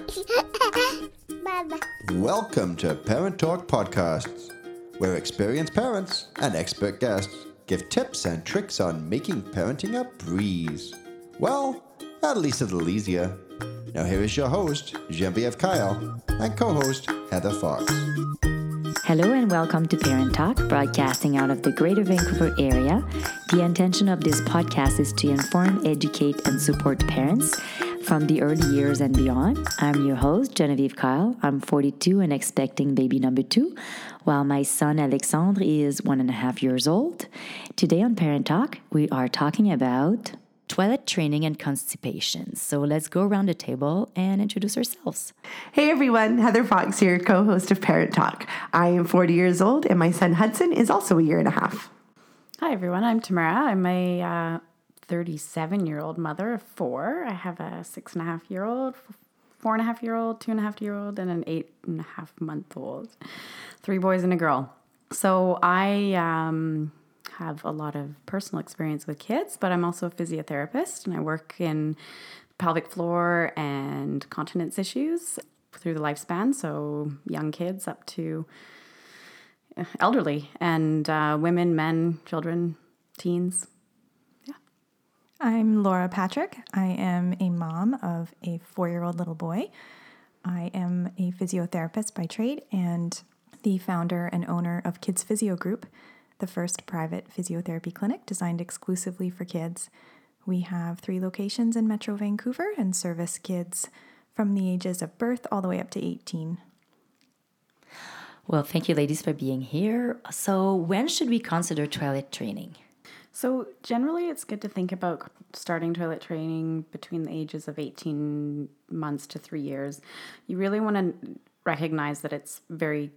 Welcome to Parent Talk Podcasts, where experienced parents and expert guests give tips and tricks on making parenting a breeze. Well, at least a little easier. Now, here is your host, Genevieve Kyle, and co host, Heather Fox. Hello and welcome to Parent Talk, broadcasting out of the Greater Vancouver area. The intention of this podcast is to inform, educate, and support parents from the early years and beyond. I'm your host, Genevieve Kyle. I'm 42 and expecting baby number two, while my son Alexandre is one and a half years old. Today on Parent Talk, we are talking about toilet training and constipation. So let's go around the table and introduce ourselves. Hey everyone, Heather Fox here, co host of Parent Talk. I am 40 years old and my son Hudson is also a year and a half. Hi everyone, I'm Tamara. I'm a uh, 37 uh, year old mother of four. I have a six and a half year old, four and a half year old, two and a half year old, and an eight and a half month old. Three boys and a girl. So I um, have a lot of personal experience with kids, but I'm also a physiotherapist and I work in pelvic floor and continence issues through the lifespan. So, young kids up to uh, elderly and uh, women, men, children, teens. I'm Laura Patrick. I am a mom of a four year old little boy. I am a physiotherapist by trade and the founder and owner of Kids Physio Group, the first private physiotherapy clinic designed exclusively for kids. We have three locations in Metro Vancouver and service kids from the ages of birth all the way up to 18. Well, thank you, ladies, for being here. So, when should we consider toilet training? So, generally, it's good to think about starting toilet training between the ages of 18 months to three years. You really want to recognize that it's very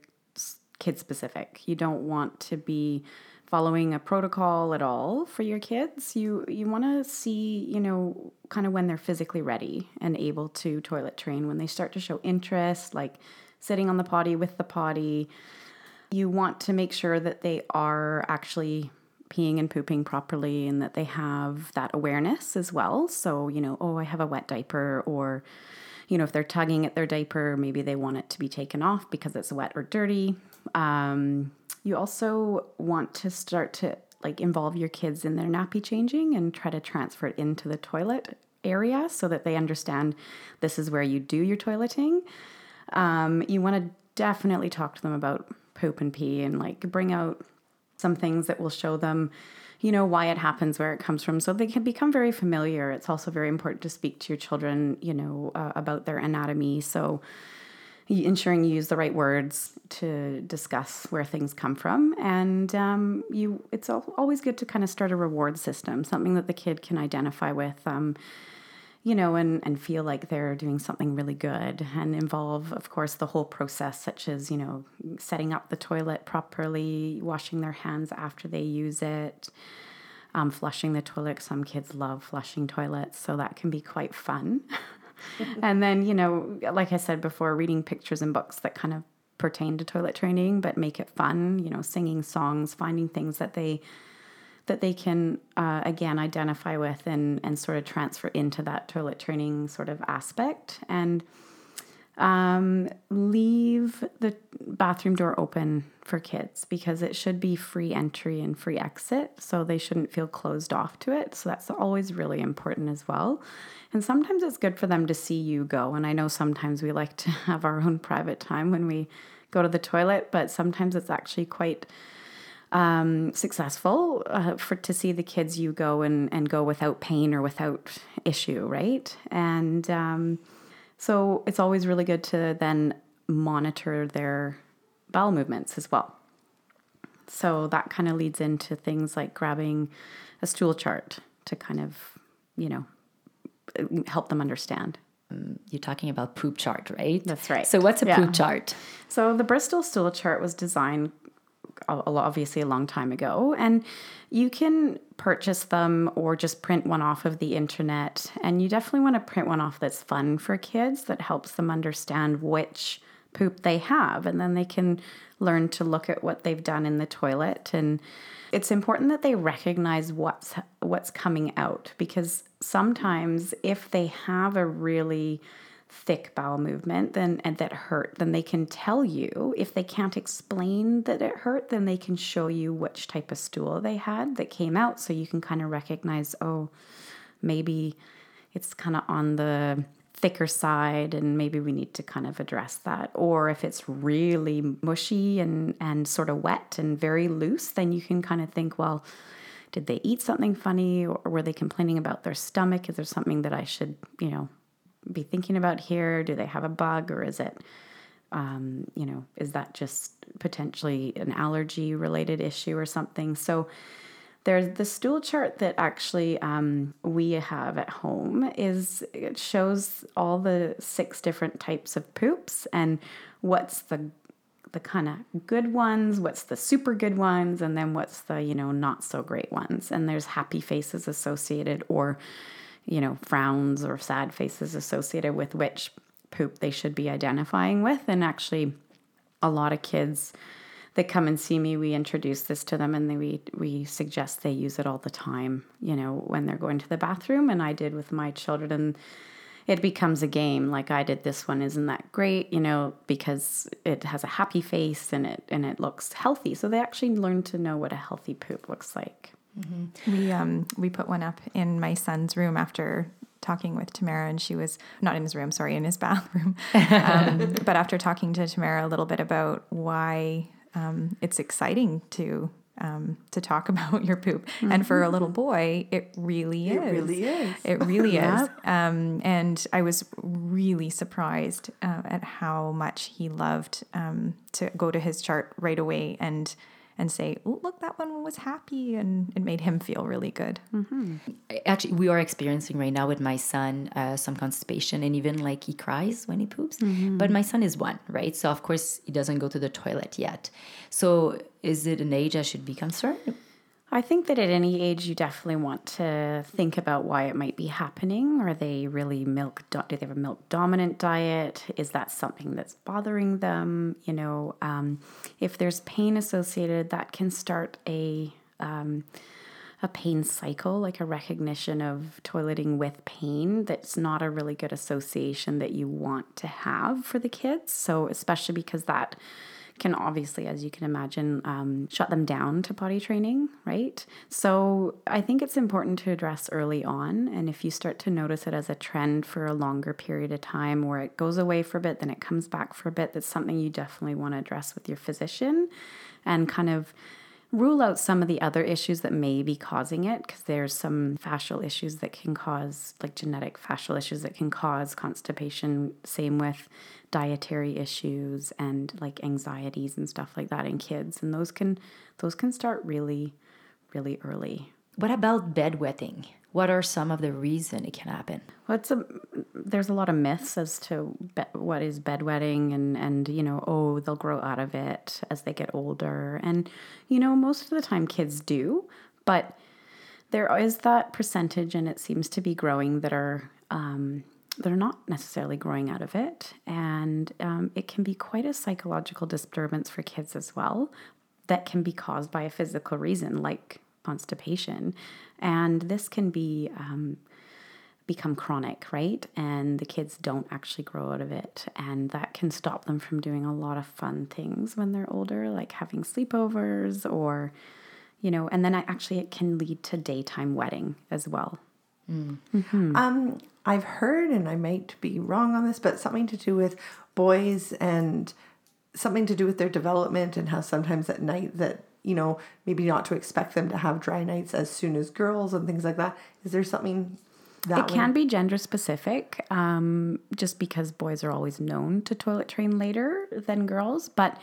kid specific. You don't want to be following a protocol at all for your kids. You you want to see, you know, kind of when they're physically ready and able to toilet train when they start to show interest like sitting on the potty with the potty. You want to make sure that they are actually peeing and pooping properly and that they have that awareness as well. So, you know, oh, I have a wet diaper or you know, if they're tugging at their diaper, maybe they want it to be taken off because it's wet or dirty. Um, you also want to start to like involve your kids in their nappy changing and try to transfer it into the toilet area so that they understand this is where you do your toileting. Um, you want to definitely talk to them about poop and pee and like bring out some things that will show them you know why it happens where it comes from. So they can become very familiar. It's also very important to speak to your children you know uh, about their anatomy. So ensuring you use the right words to discuss where things come from. And um, you it's always good to kind of start a reward system something that the kid can identify with. Um, you know and and feel like they're doing something really good and involve of course the whole process such as you know setting up the toilet properly washing their hands after they use it um, flushing the toilet some kids love flushing toilets so that can be quite fun. And then, you know, like I said before, reading pictures and books that kind of pertain to toilet training but make it fun, you know, singing songs, finding things that they that they can uh, again identify with and and sort of transfer into that toilet training sort of aspect. And um, leave the bathroom door open for kids because it should be free entry and free exit so they shouldn't feel closed off to it. So that's always really important as well. And sometimes it's good for them to see you go. And I know sometimes we like to have our own private time when we go to the toilet, but sometimes it's actually quite um, successful uh, for to see the kids you go and, and go without pain or without issue, right? And um, so it's always really good to then monitor their bowel movements as well. So that kind of leads into things like grabbing a stool chart to kind of, you know, help them understand. Mm, you're talking about poop chart, right? That's right. So what's a yeah. poop chart? So the Bristol stool chart was designed obviously a long time ago and you can purchase them or just print one off of the internet and you definitely want to print one off that's fun for kids that helps them understand which poop they have and then they can learn to look at what they've done in the toilet and it's important that they recognize what's what's coming out because sometimes if they have a really thick bowel movement then and that hurt then they can tell you if they can't explain that it hurt then they can show you which type of stool they had that came out so you can kind of recognize oh maybe it's kind of on the thicker side and maybe we need to kind of address that. Or if it's really mushy and and sort of wet and very loose then you can kind of think well did they eat something funny or were they complaining about their stomach? Is there something that i should you know be thinking about here? Do they have a bug or is it, um, you know, is that just potentially an allergy related issue or something? So there's the stool chart that actually um, we have at home is it shows all the six different types of poops and what's the the kind of good ones, what's the super good ones, and then what's the, you know, not so great ones. And there's happy faces associated or you know, frowns or sad faces associated with which poop they should be identifying with. And actually, a lot of kids that come and see me, we introduce this to them and they, we, we suggest they use it all the time, you know, when they're going to the bathroom. And I did with my children. And it becomes a game like I did this one isn't that great you know because it has a happy face and it and it looks healthy so they actually learn to know what a healthy poop looks like Mm-hmm. We um we put one up in my son's room after talking with Tamara, and she was not in his room, sorry, in his bathroom. Um, but after talking to Tamara a little bit about why um, it's exciting to um, to talk about your poop, mm-hmm. and for a little mm-hmm. boy, it really is. It really is. It really is. Um, and I was really surprised uh, at how much he loved um, to go to his chart right away and and say, oh, look, that one was happy. And it made him feel really good. Mm-hmm. Actually, we are experiencing right now with my son uh, some constipation and even like he cries when he poops. Mm-hmm. But my son is one, right? So, of course, he doesn't go to the toilet yet. So, is it an age I should be concerned? I think that at any age, you definitely want to think about why it might be happening. Are they really milk? Do they have a milk dominant diet? Is that something that's bothering them? You know, um, if there's pain associated, that can start a um, a pain cycle, like a recognition of toileting with pain. That's not a really good association that you want to have for the kids. So, especially because that can obviously, as you can imagine, um, shut them down to potty training, right? So I think it's important to address early on. And if you start to notice it as a trend for a longer period of time where it goes away for a bit, then it comes back for a bit, that's something you definitely want to address with your physician and kind of rule out some of the other issues that may be causing it because there's some fascial issues that can cause like genetic fascial issues that can cause constipation same with dietary issues and like anxieties and stuff like that in kids and those can those can start really really early what about bedwetting? What are some of the reasons it can happen? What's a there's a lot of myths as to be, what is bedwetting and and you know oh they'll grow out of it as they get older. And you know most of the time kids do but there is that percentage and it seems to be growing that are um, they're not necessarily growing out of it. And um, it can be quite a psychological disturbance for kids as well that can be caused by a physical reason like constipation. And this can be. Um, become chronic, right? And the kids don't actually grow out of it. And that can stop them from doing a lot of fun things when they're older, like having sleepovers or, you know, and then I actually it can lead to daytime wetting as well. Mm. Mm-hmm. Um, I've heard, and I might be wrong on this, but something to do with boys and something to do with their development and how sometimes at night that you know maybe not to expect them to have dry nights as soon as girls and things like that. Is there something? That it can be gender specific, um, just because boys are always known to toilet train later than girls. But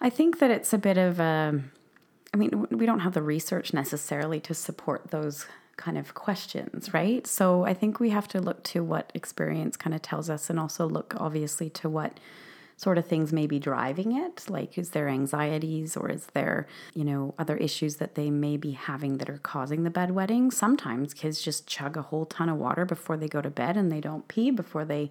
I think that it's a bit of a. I mean, we don't have the research necessarily to support those kind of questions, right? So I think we have to look to what experience kind of tells us and also look obviously to what sort of things may be driving it like is there anxieties or is there you know other issues that they may be having that are causing the bedwetting sometimes kids just chug a whole ton of water before they go to bed and they don't pee before they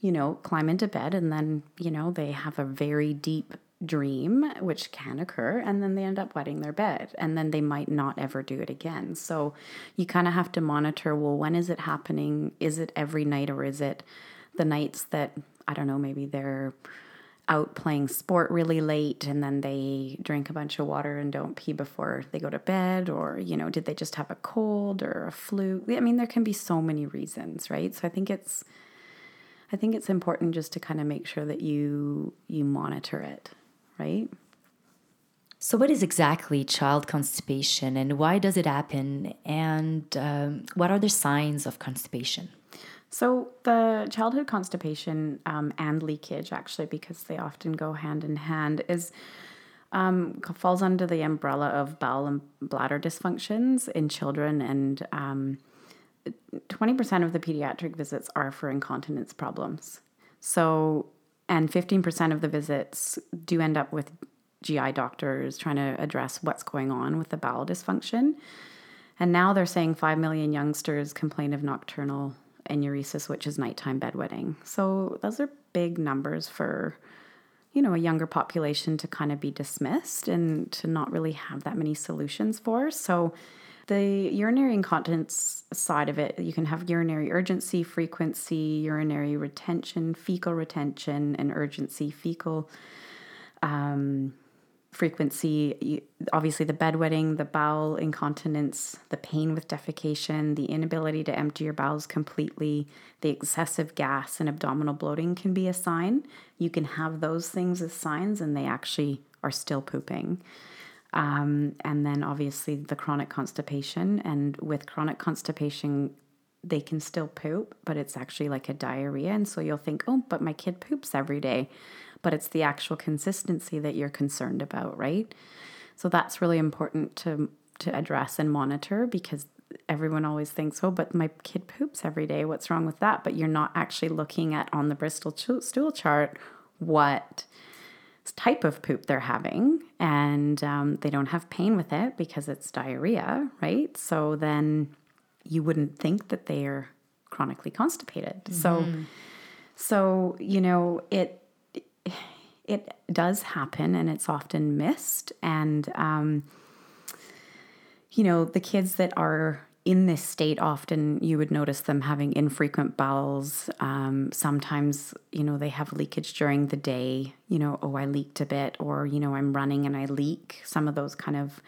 you know climb into bed and then you know they have a very deep dream, which can occur, and then they end up wetting their bed, and then they might not ever do it again. So you kind of have to monitor well, when is it happening? Is it every night, or is it the nights that, I don't know, maybe they're out playing sport really late and then they drink a bunch of water and don't pee before they go to bed or you know did they just have a cold or a flu? I mean there can be so many reasons right? So i think it's i think it's important just to kind of make sure that you you monitor it right? So what is exactly child constipation and why does it happen? And um, what are the signs of constipation so the childhood constipation um, and leakage, actually, because they often go hand in hand, is um, falls under the umbrella of bowel and bladder dysfunctions in children, and um, twenty percent of the pediatric visits are for incontinence problems. So, and fifteen percent of the visits do end up with GI doctors trying to address what's going on with the bowel dysfunction. And now they're saying 5 million youngsters complain of nocturnal enuresis, which is nighttime bedwetting. So those are big numbers for you know a younger population to kind of be dismissed and to not really have that many solutions for. So the urinary incontinence side of it, you can have urinary urgency, frequency, urinary retention, fecal retention, and urgency fecal um, frequency, obviously the bedwetting, the bowel incontinence, the pain with defecation, the inability to empty your bowels completely, the excessive gas and abdominal bloating can be a sign. You can have those things as signs and they actually are still pooping. Um, and then obviously the chronic constipation. And with chronic constipation, they can still poop, but it's actually like a diarrhea. And so you'll think, oh, but my kid poops every day but it's the actual consistency that you're concerned about, right? So that's really important to to address and monitor because everyone always thinks, oh, but my kid poops every day. What's wrong with that? But you're not actually looking at on the Bristol stool chart what type of poop they're having, and um, they don't have pain with it because it's diarrhea, right? So then you wouldn't think that they are chronically constipated. Mm-hmm. So, so you know it it does happen and it's often missed. And, um, you know, the kids that are in this state, often you would notice them having infrequent bowels. Um, sometimes, you know, they have leakage during the day, you know, oh, I leaked a bit, or, you know, I'm running and I leak. Some of those kind of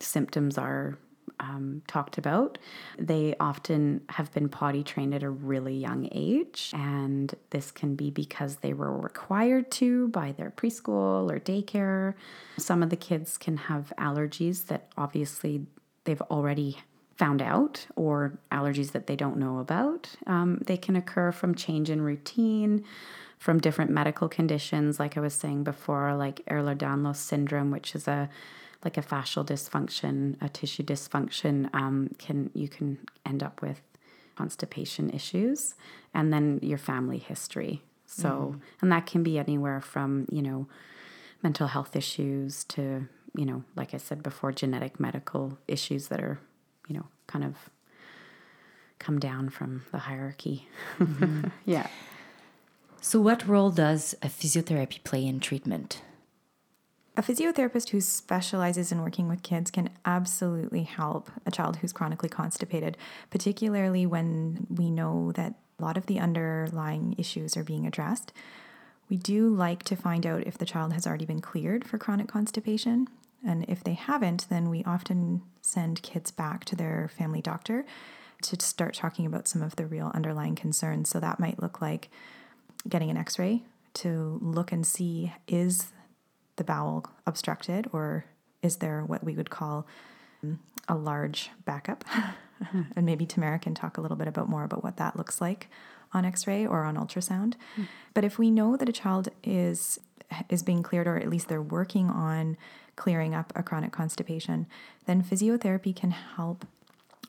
symptoms are um, talked about. They often have been potty trained at a really young age, and this can be because they were required to by their preschool or daycare. Some of the kids can have allergies that obviously they've already found out or allergies that they don't know about. Um, they can occur from change in routine, from different medical conditions, like I was saying before, like Ehlers-Danlos syndrome, which is a like a fascial dysfunction, a tissue dysfunction, um, can you can end up with constipation issues, and then your family history. So, mm-hmm. and that can be anywhere from you know mental health issues to you know, like I said before, genetic medical issues that are you know kind of come down from the hierarchy. Mm-hmm. yeah. So, what role does a physiotherapy play in treatment? A physiotherapist who specializes in working with kids can absolutely help a child who's chronically constipated, particularly when we know that a lot of the underlying issues are being addressed. We do like to find out if the child has already been cleared for chronic constipation. And if they haven't, then we often send kids back to their family doctor to start talking about some of the real underlying concerns. So that might look like getting an x ray to look and see is the bowel obstructed, or is there what we would call um, a large backup? and maybe Tamara can talk a little bit about more about what that looks like on X-ray or on ultrasound. Mm. But if we know that a child is is being cleared, or at least they're working on clearing up a chronic constipation, then physiotherapy can help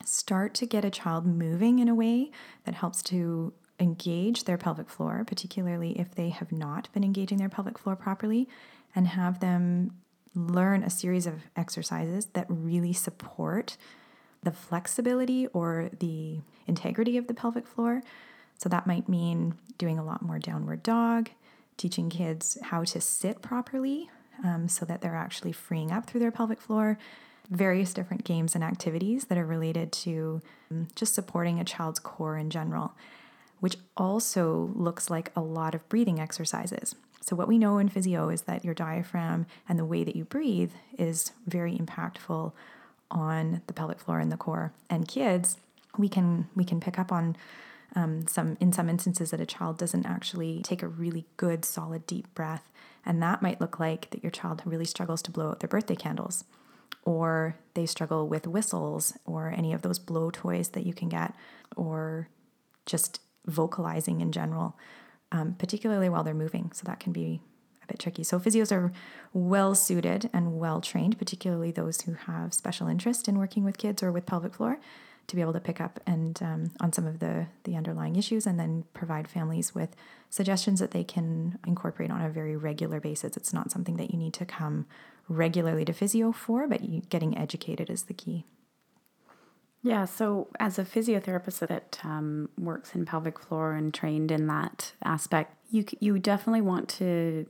start to get a child moving in a way that helps to engage their pelvic floor, particularly if they have not been engaging their pelvic floor properly, and have them learn a series of exercises that really support the flexibility or the integrity of the pelvic floor. So that might mean doing a lot more downward dog, teaching kids how to sit properly um, so that they're actually freeing up through their pelvic floor, various different games and activities that are related to um, just supporting a child's core in general. which also looks like a lot of breathing exercises. So, what we know in physio is that your diaphragm and the way that you breathe is very impactful on the pelvic floor and the core. And kids, we can we can pick up on um, some in some instances that a child doesn't actually take a really good solid deep breath, and that might look like that your child really struggles to blow out their birthday candles, or they struggle with whistles or any of those blow toys that you can get, or just vocalizing in general um, particularly while they're moving. So that can be a bit tricky. So physios are well suited and well trained, particularly those who have special interest in working with kids or with pelvic floor, to be able to pick up and um, on some of the the underlying issues, and then provide families with suggestions that they can incorporate on a very regular basis. It's not something that you need to come regularly to physio for, but you, getting educated is the key. Yeah, so as a physiotherapist that um, works in pelvic floor and trained in that aspect, you you definitely want to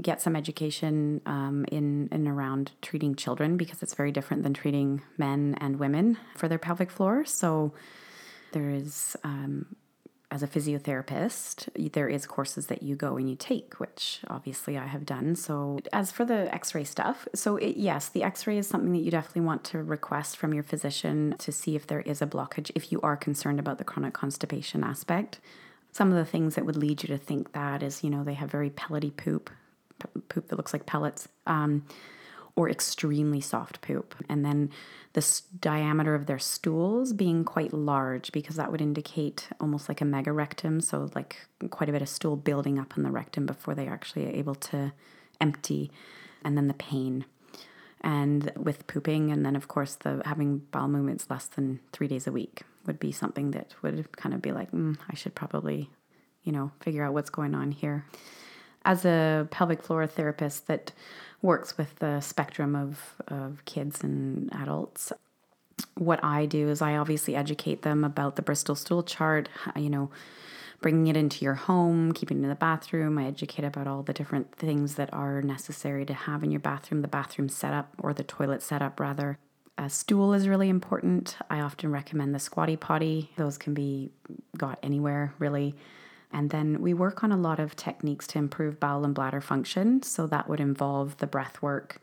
get some education um, in and around treating children because it's very different than treating men and women for their pelvic floor. So there is um, as a physiotherapist, there is courses that you go and you take, which obviously I have done. So as for the X-ray stuff, so it, yes, the X-ray is something that you definitely want to request from your physician to see if there is a blockage if you are concerned about the chronic constipation aspect. Some of the things that would lead you to think that is, you know, they have very pellety poop, poop that looks like pellets. Um, or extremely soft poop. And then the s- diameter of their stools being quite large because that would indicate almost like a mega rectum, So, like quite a bit of stool building up in the rectum before they actually are able to empty. And then the pain. And with pooping, and then of course, the having bowel movements less than three days a week would be something that would kind of be like, mm, I should probably, you know, figure out what's going on here. As a pelvic floor therapist that works with the spectrum of, of kids and adults. What I do is I obviously educate them about the Bristol stool chart, you know, bringing it into your home, keeping it in the bathroom. I educate about all the different things that are necessary to have in your bathroom, the bathroom setup or the toilet setup, rather. A stool is really important. I often recommend the squatty potty. Those can be got anywhere, really. And then we work on a lot of techniques to improve bowel and bladder function. So that would involve the breath work,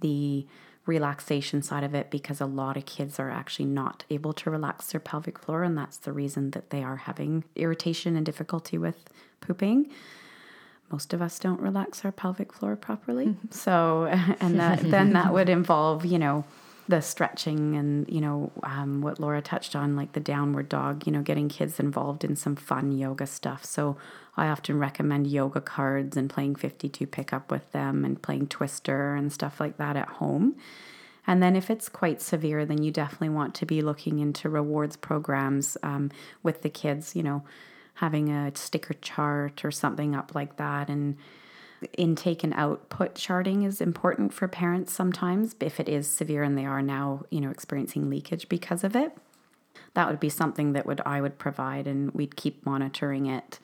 the relaxation side of it, because a lot of kids are actually not able to relax their pelvic floor. And that's the reason that they are having irritation and difficulty with pooping. Most of us don't relax our pelvic floor properly. Mm-hmm. So, and that, then that would involve, you know, the stretching and you know um, what Laura touched on, like the downward dog. You know, getting kids involved in some fun yoga stuff. So I often recommend yoga cards and playing fifty two pickup with them and playing Twister and stuff like that at home. And then if it's quite severe, then you definitely want to be looking into rewards programs um, with the kids. You know, having a sticker chart or something up like that and intake and output charting is important for parents sometimes if it is severe and they are now you know experiencing leakage because of it. That would be something that would i would provide and we'd keep monitoring it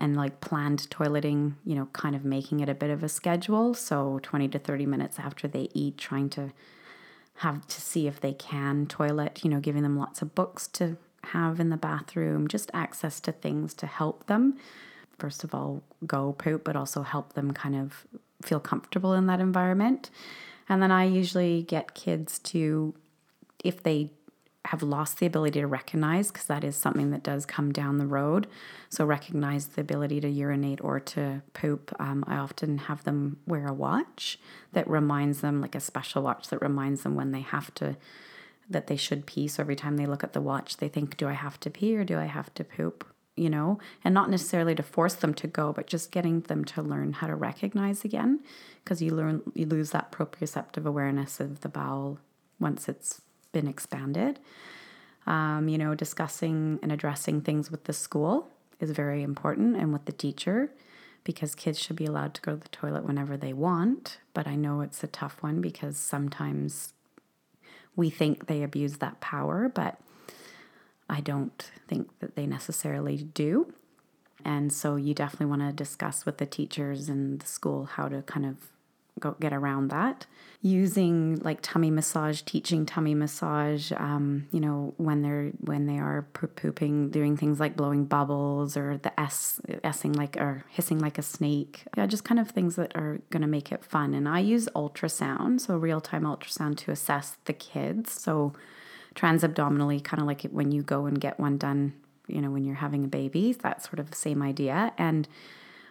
and like planned toileting you know kind of making it a bit of a schedule. So 20 to 30 minutes after they eat trying to have to see if they can toilet you know giving them lots of books to have in the bathroom just access to things to help them first of all go poop, but also help them kind of feel comfortable in that environment. And then I usually get kids to, if they have lost the ability to recognize, because that is something that does come down the road. So, recognize the ability to urinate or to poop. Um, I often have them wear a watch that reminds them, like a special watch that reminds them when they have to, that they should pee. So, every time they look at the watch, they think, do I have to pee or do I have to poop? You know, and not necessarily to force them to go, but just getting them to learn how to recognize again, because you learn you lose that proprioceptive awareness of the bowel once it's been expanded. Um, you know, discussing and addressing things with the school is very important, and with the teacher, because kids should be allowed to go to the toilet whenever they want. But I know it's a tough one because sometimes we think they abuse that power, but I don't think that they necessarily do. And so you definitely want to discuss with the teachers and the school how to kind of go get around that. Using like tummy massage teaching tummy massage um, you know when they're when they are pooping doing things like blowing bubbles or the s essing like or hissing like a snake. Yeah just kind of things that are going to make it fun. And i use ultrasound so real-time ultrasound to assess the kids. So transabdominally kind of like when you go and get one done you know when you're having a baby that's sort of the same idea and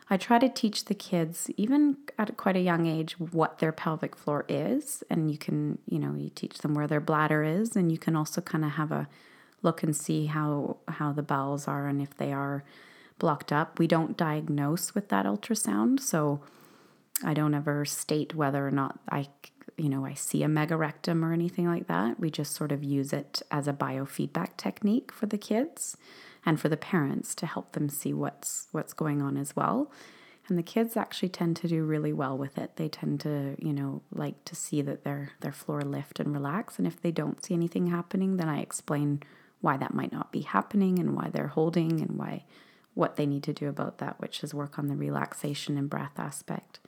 I try to teach the kids, even at quite a young age, what their pelvic floor is. And you can, you know, you teach them where their bladder is, and you can also kind of have a look and see how how the bowels are and if they are blocked up. We don't diagnose with that ultrasound, so I don't ever state whether or not I, you know, I see a megarectum or anything like that. We just sort of use it as a biofeedback technique for the kids and for the parents to help them see what's what's going on as well. And the kids actually tend to do really well with it. They tend to, you know, like to see that their their floor lift and relax. And if they don't see anything happening, then I explain why that might not be happening and why they're holding and why what they need to do about that, which is work on the relaxation and breath aspect.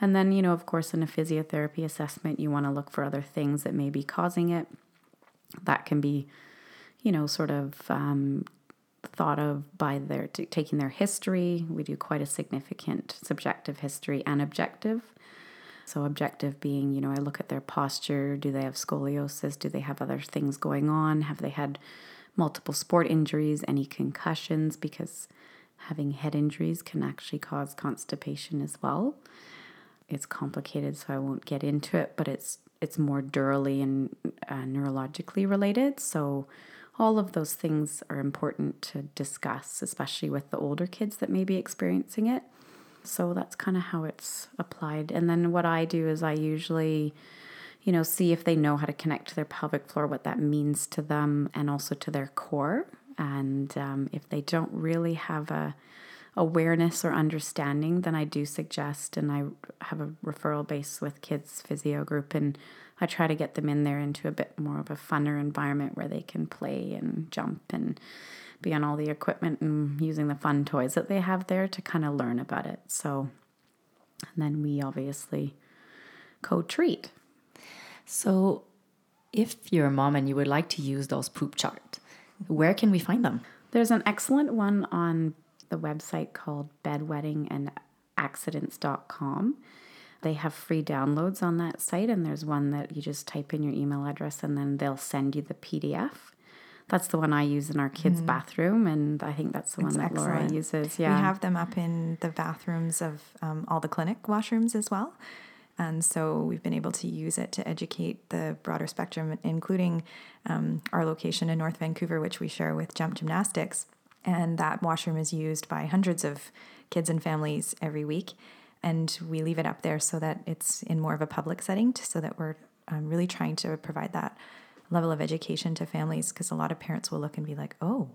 And then, you know, of course, in a physiotherapy assessment, you want to look for other things that may be causing it. That can be, you know, sort of um, thought of by their t- taking their history. We do quite a significant subjective history and objective. So, objective being, you know, I look at their posture. Do they have scoliosis? Do they have other things going on? Have they had multiple sport injuries? Any concussions? Because having head injuries can actually cause constipation as well. It's complicated, so I won't get into it, but it's it's more durally and uh, neurologically related. So, all of those things are important to discuss, especially with the older kids that may be experiencing it. So that's kind of how it's applied. And then what I do is I usually, you know, see if they know how to connect to their pelvic floor, what that means to them, and also to their core. And um, if they don't really have a awareness or understanding, then I do suggest, and I have a referral base with kids physio group, and I try to get them in there into a bit more of a funner environment where they can play and jump and be on all the equipment and using the fun toys that they have there to kind of learn about it. So, and then we obviously co treat. So, if you're a mom and you would like to use those poop charts, where can we find them? There's an excellent one on the website called bedwettingandaccidents.com. They have free downloads on that site, and there's one that you just type in your email address and then they'll send you the PDF. That's the one I use in our kids' mm. bathroom, and I think that's the one that excellent. Laura uses. Yeah, we have them up in the bathrooms of um, all the clinic washrooms as well. And so we've been able to use it to educate the broader spectrum, including um, our location in North Vancouver, which we share with Jump Gymnastics. And that washroom is used by hundreds of kids and families every week. And we leave it up there so that it's in more of a public setting to, so that we're um, really trying to provide that level of education to families because a lot of parents will look and be like oh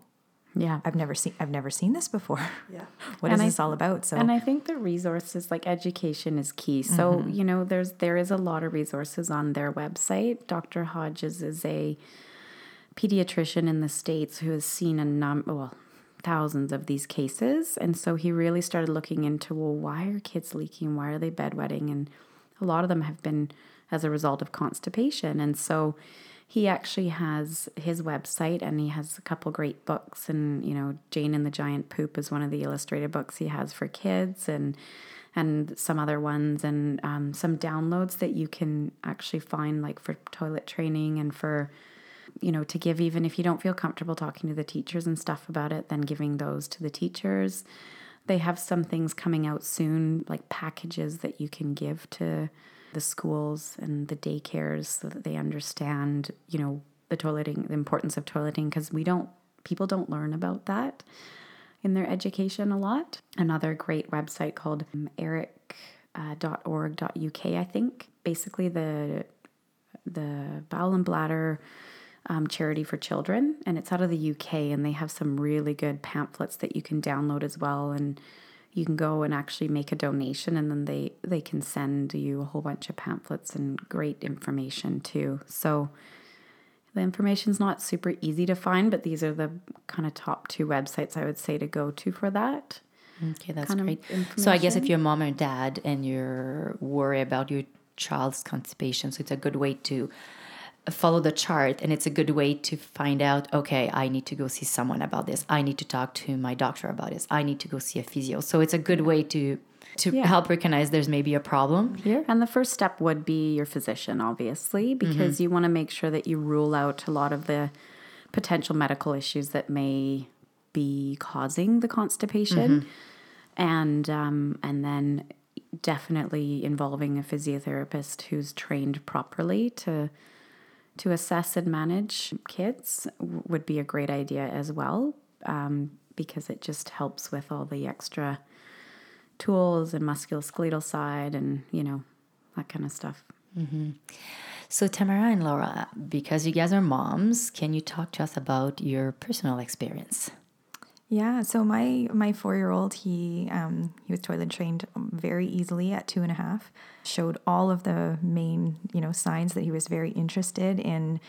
yeah. I've never seen i've never seen this before. Yeah. What and is I, this all about? So and i think the resources like education is key. So mm-hmm. you know there's there is a lot of resources on their website. Dr hodges is a pediatrician in the states who has seen a number well thousands of these cases. And so he really started looking into well, why are kids leaking? Why are they bedwetting? And a lot of them have been as a result of constipation. And so he actually has his website and he has a couple great books. And, you know, Jane and the Giant Poop is one of the illustrated books he has for kids and and some other ones and um, some downloads that you can actually find like for toilet training and for you know, to give even if you don't feel comfortable talking to the teachers and stuff about it, then giving those to the teachers. They have some things coming out soon, like packages that you can give to the schools and the daycares so that they understand, you know, the toileting, the importance of toileting, because we don't, people don't learn about that in their education a lot. Another great website called eric.org.uk, uh, I think. Basically, the the bowel and bladder um, charity for children, and it's out of the UK, and they have some really good pamphlets that you can download as well, and you can go and actually make a donation, and then they they can send you a whole bunch of pamphlets and great information too. So the information's not super easy to find, but these are the kind of top two websites I would say to go to for that. Okay, that's great. So I guess if you're a mom or dad and you're worried about your child's constipation, so it's a good way to follow the chart and it's a good way to find out okay i need to go see someone about this. I need to talk to my doctor about this. I need to go see a physio. So it's a good way to to Yeah. help recognize there's maybe a problem. Here And the first step would be your physician, obviously, because you want to make sure that you rule out a lot of the potential medical issues that may be causing the constipation, and um, and then definitely involving a physiotherapist who's trained properly to to assess and manage kids would be a great idea as well, um, because it just helps with all the extra tools and musculoskeletal side and you know that kind of stuff. So tamara and laura because you guys are moms can you talk to us about your personal experience Yeah, so my my four year old he um, he was toilet trained very easily at two and a half. Showed all of the main you know signs that he was very interested in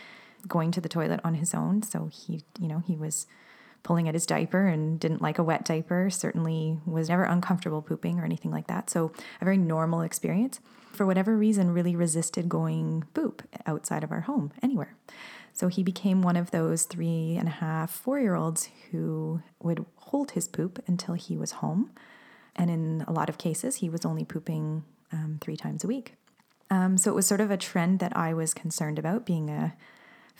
going to the toilet on his own. So he you know he was pulling at his diaper and didn't like a wet diaper. Certainly was never uncomfortable pooping or anything like that. So a very normal experience. For whatever reason, really resisted going poop outside of our home anywhere. So he became one of those three and a half, four year olds who would hold his poop until he was home. And in a lot of cases, he was only pooping um, three times a week. Um, so it was sort of a trend that I was concerned about being a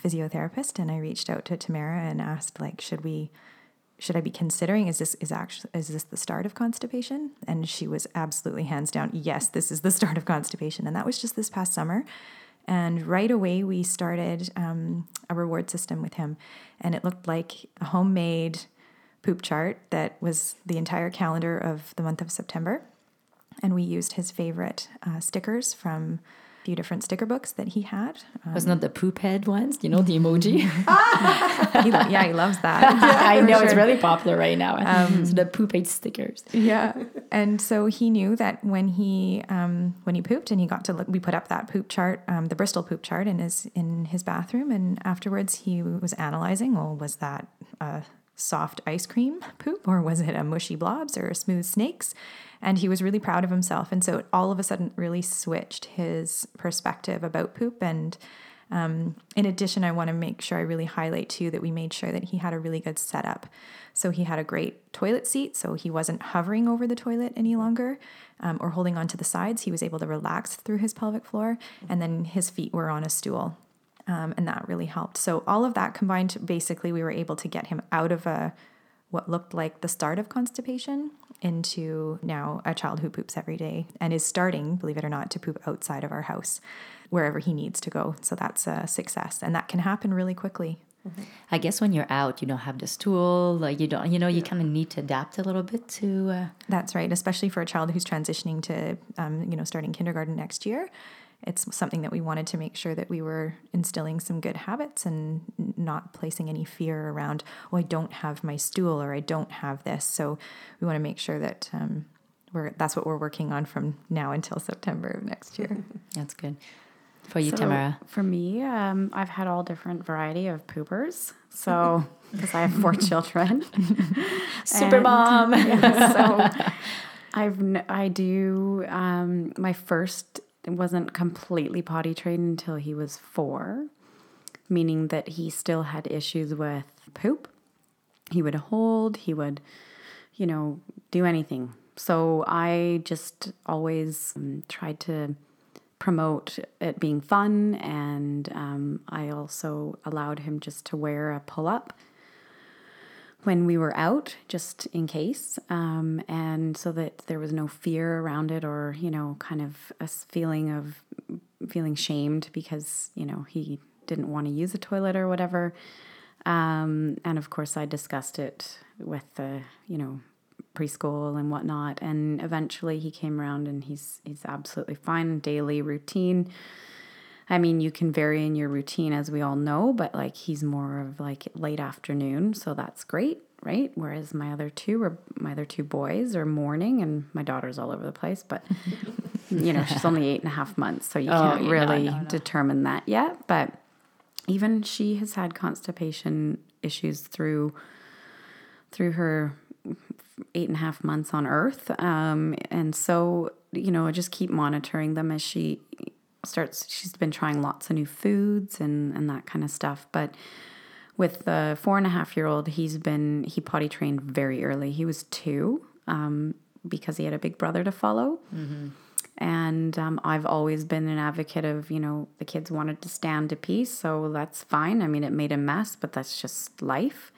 physiotherapist. And I reached out to Tamara and asked, like, should we, should I be considering, is this, is actually, is this the start of constipation? And she was absolutely hands down, yes, this is the start of constipation. And that was just this past summer. And right away, we started um, a reward system with him. And it looked like a homemade poop chart that was the entire calendar of the month of September. And we used his favorite uh, stickers from a few different sticker books that he had. Uh, was not that the poop head ones you know the emoji he yeah, he loves that. i know it's really popular right now so the poop head stickers yeah and so he knew that when he um, when he pooped and he got to look we put up that poop chart um, the bristol poop chart in his in his bathroom and afterwards he was analyzing well was that a soft ice cream poop or was it a mushy blobs or smooth snakes and he was really proud of himself and so it all of a sudden really switched his perspective about poop and um, in addition, I want to make sure I really highlight too that we made sure that he had a really good setup. So he had a great toilet seat, so he wasn't hovering over the toilet any longer um, or holding onto the sides. He was able to relax through his pelvic floor, and then his feet were on a stool. Um, and that really helped. So all of that combined, basically, we were able to get him out of a what looked like the start of constipation into now a child who poops every day and is starting, believe it or not, to poop outside of our house wherever he needs to go. So that's a success. And that can happen really quickly. I guess when you're out, you don't have the stool. Like you don't, you know, you kind of need to adapt a little bit to. Uh, That's right, especially for a child who's transitioning to, um, you know, starting kindergarten next year. It's something that we wanted to make sure that we were instilling some good habits and not placing any fear around, oh, I don't have my stool or I don't have this. So we want to make sure that um, we're that's what we're working on from now until September of next year. that's good for you, So, Tamara. For me, um, I've had all different variety of poopers. So because I have four children, Super And- mom. so I've n- I do um, my first wasn't completely potty trained until he was four, meaning that he still had issues with poop. He would hold, he would, you know, do anything. So I just always um, tried to promote it being fun, and um, I also allowed him just to wear a pull up when we were out, just in case, um, and so that there was no fear around it, or you know, kind of a feeling of feeling shamed because you know he didn't want to use a toilet or whatever. Um, and of course, I discussed it with the you know preschool and whatnot, and eventually he came around and he's he's absolutely fine. Daily routine. I mean, you can vary in your routine as we all know, but like he's more of like late afternoon, so that's great, right? Whereas my other two are my other two boys are morning, and my daughter's all over the place, but you know she's only eight and a half months, so you Oh, can't yeah, no, really no, no. determine that yet. But even she has had constipation issues through through her eight and a half months on Earth. Um, and so, you know, just keep monitoring them as she starts. She's been trying lots of new foods and, and that kind of stuff. But with the four and a half year old, he's been, he potty trained very early. He was two um, because he had a big brother to follow. And um, I've always been an advocate of, you know, the kids wanted to stand to pee, so that's fine. I mean, it made a mess, but that's just life.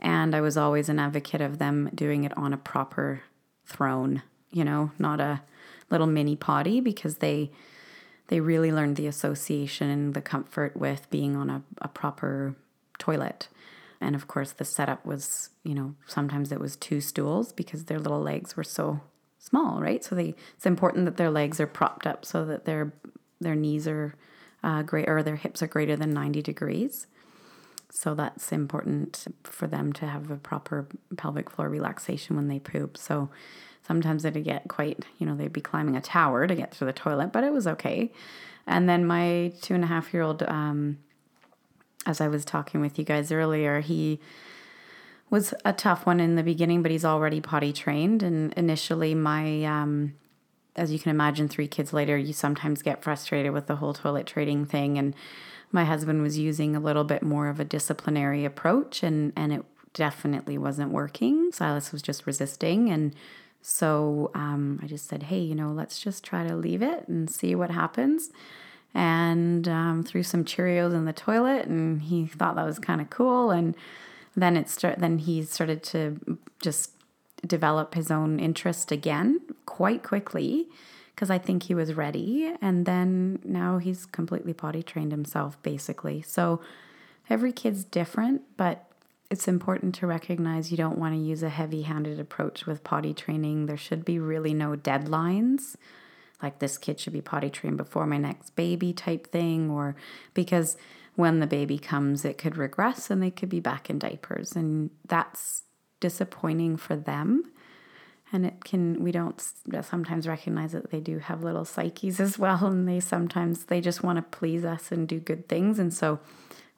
And I was always an advocate of them doing it on a proper throne, you know, not a little mini potty because they they really learned the association and the comfort with being on a, a proper toilet. And of course the setup was, you know, sometimes it was two stools because their little legs were so small, right? So they it's important that their legs are propped up so that their their knees are uh, great or their hips are greater than 90 degrees. So that's important for them to have a proper pelvic floor relaxation when they poop. So sometimes it'd get quite, you know, they'd be climbing a tower to get to the toilet, but it was okay. And then my two and a half year old, um, as I was talking with you guys earlier, he was a tough one in the beginning, but he's already potty trained. And initially, my, um, as you can imagine, three kids later, you sometimes get frustrated with the whole toilet training thing. And my husband was using a little bit more of a disciplinary approach, and, and it definitely wasn't working. Silas was just resisting. And so um, I just said, hey, you know, let's just try to leave it and see what happens. And um, threw some Cheerios in the toilet, and he thought that was kind of cool. And then it start, then he started to just develop his own interest again quite quickly because I think he was ready. And then now he's completely potty trained himself, basically. So every kid's different, but it's important to recognize you don't want to use a heavy handed approach with potty training. There should be really no deadlines, like this kid should be potty trained before my next baby type thing, or because when the baby comes, it could regress and they could be back in diapers. And that's disappointing for them and it can we don't sometimes recognize that they do have little psyches as well and they sometimes they just want to please us and do good things and so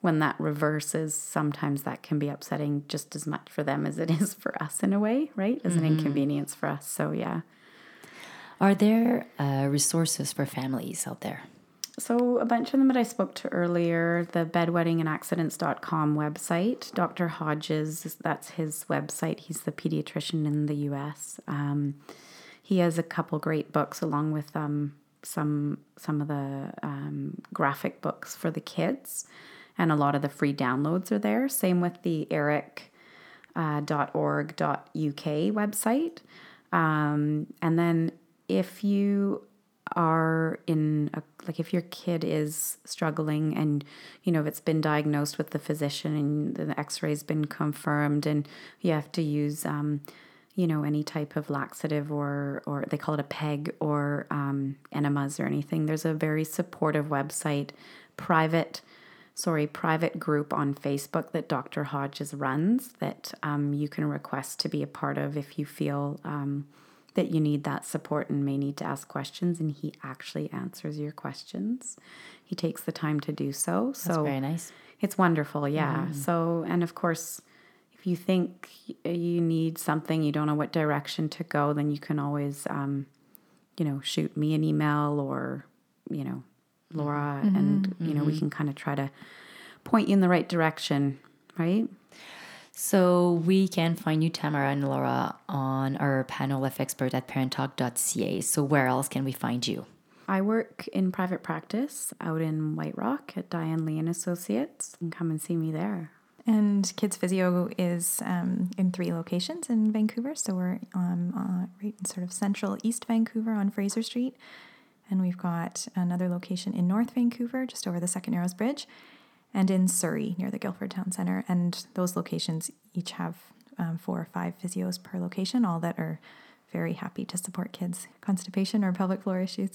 when that reverses sometimes that can be upsetting just as much for them as it is for us in a way right as an inconvenience for us so yeah Are there uh, resources for families out there? So, a bunch of them that I spoke to earlier, the bedwettingandaccidents.com website, Dr. Hodges, that's his website. He's the pediatrician in the US. Um, he has a couple great books along with um, some some of the um, graphic books for the kids, and a lot of the free downloads are there. Same with the Eric uh, website. Um, and then if you are in a, like if your kid is struggling and you know if it's been diagnosed with the physician and the x-ray's been confirmed and you have to use um, you know any type of laxative or or they call it a peg or um, enemas or anything there's a very supportive website private sorry private group on facebook that dr hodges runs that um, you can request to be a part of if you feel um, that you need that support and may need to ask questions and he actually answers your questions. He takes the time to do so That's so very nice. it's wonderful yeah. So and of course if you think you need something you don't know what direction to go then you can always um, you know shoot me an email or you know laura and you know we can kind of try to point you in the right direction right So we can find you, Tamara and Laura, on our panel of expert at parenttalk.ca. So where else can we find you? I work in private practice out in White Rock at Diane Lee and Associates. You can come and see me there. And Kids Physio is um, in three locations in Vancouver. So we're um, uh, right in sort of central East Vancouver on Fraser Street. And we've got another location in North Vancouver, just over the Second Narrows Bridge, and in Surrey near the Guildford Town Centre. And those locations each have um, four or five physios per location, all that are very happy to support kids' constipation or pelvic floor issues.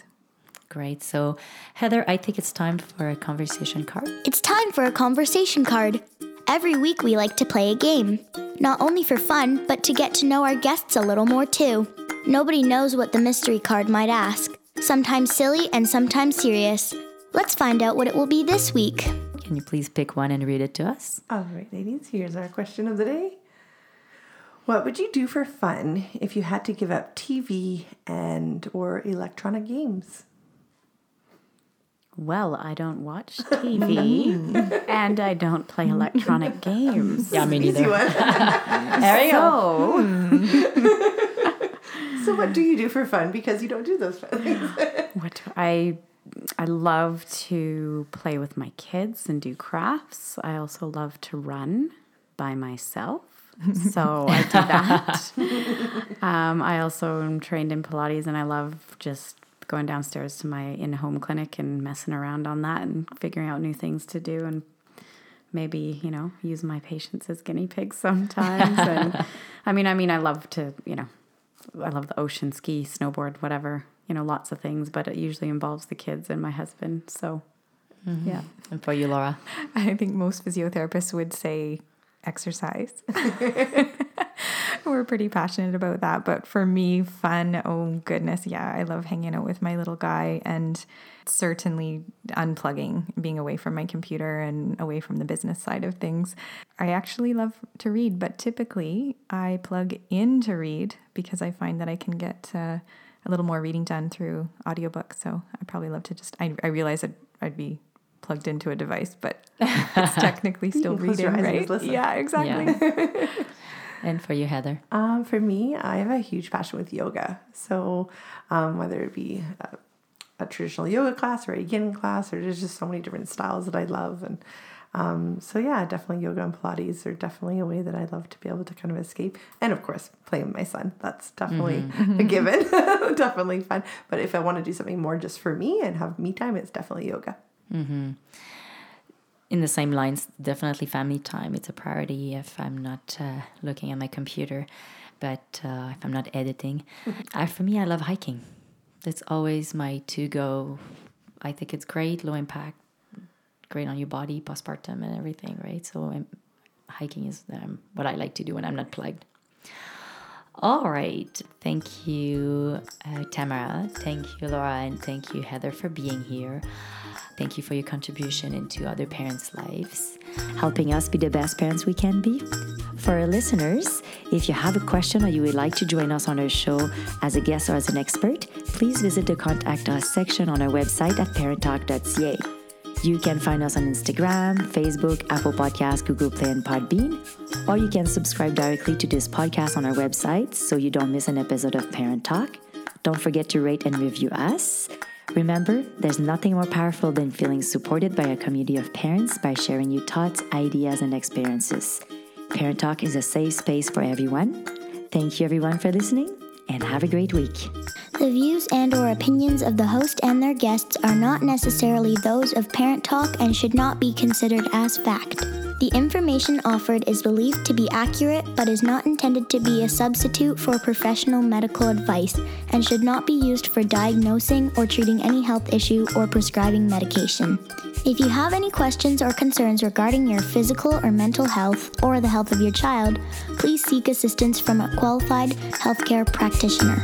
Great. So, Heather, I think it's time for a conversation card. It's time for a conversation card. Every week we like to play a game. Not only for fun, but to get to know our guests a little more too. Nobody knows what the mystery card might ask. Sometimes silly and sometimes serious. Let's find out what it will be this week. Can you please pick one and read it to us? All right, ladies, here's our question of the day. What would you do for fun if you had to give up TV and or electronic games? Well, I don't watch TV and I don't play electronic games. Yeah, me Easy neither. one. There you go. So, what do you do for fun because you don't do those fun things? what do I I love to play with my kids and do crafts. I also love to run by myself. So I do that. um, I also am trained in Pilates and I love just going downstairs to my in home clinic and messing around on that and figuring out new things to do and maybe, you know, use my patients as guinea pigs sometimes. and I mean, I mean, I love to, you know, I love the ocean, ski, snowboard, whatever, you know, lots of things, but it usually involves the kids and my husband. So, mm-hmm. yeah. And for you, Laura. I think most physiotherapists would say exercise. We're pretty passionate about that. But for me, fun, oh goodness, yeah, I love hanging out with my little guy and certainly unplugging, being away from my computer and away from the business side of things. I actually love to read, but typically I plug in to read because I find that I can get uh, a little more reading done through audiobooks. So I probably love to just, I, I realize that I'd be plugged into a device, but it's technically still can close your reading, right? just listen. Yeah, exactly. And for you, Heather. Um, for me, I have a huge passion with yoga. So, um, whether it be a, a traditional yoga class or a yin class, or there's just so many different styles that I love. And um, so, yeah, definitely yoga and Pilates are definitely a way that I love to be able to kind of escape. And of course, playing with my son. That's definitely a given. definitely fun. But if I want to do something more just for me and have me time, it's definitely yoga. In the same lines, definitely family time. It's a priority if I'm not uh, looking at my computer, but uh, if I'm not editing. uh, for me, I love hiking. That's always my to go. I think it's great, low impact, great on your body, postpartum, and everything, right? So, um, hiking is um, what I like to do when I'm not plugged. All right. Thank you, uh, Tamara. Thank you, Laura. And thank you, Heather, for being here. Thank you for your contribution into other parents' lives. helping us be the best parents we can be. For our listeners, if you have a question or you would like to join us on our show as a guest or as an expert, please visit the Contact Us section on our website at parenttalk.ca. You can find us on Instagram, Facebook, Apple Podcasts, Google Play, and Podbean. Or you can subscribe directly to this podcast on our website so you don't miss an episode of Parent Talk. Don't forget to rate and review us. Remember, there's nothing more powerful than feeling supported by a community of parents by sharing your thoughts, ideas, and experiences. Parent Talk is a safe space for everyone. Thank you, everyone, for listening, and have a great week. The views and or opinions of the host and their guests are not necessarily those of Parent Talk and should not be considered as fact. The information offered is believed to be accurate but is not intended to be a substitute for professional medical advice and should not be used for diagnosing or treating any health issue or prescribing medication. If you have any questions or concerns regarding your physical or mental health or the health of your child, please seek assistance from a qualified healthcare practitioner.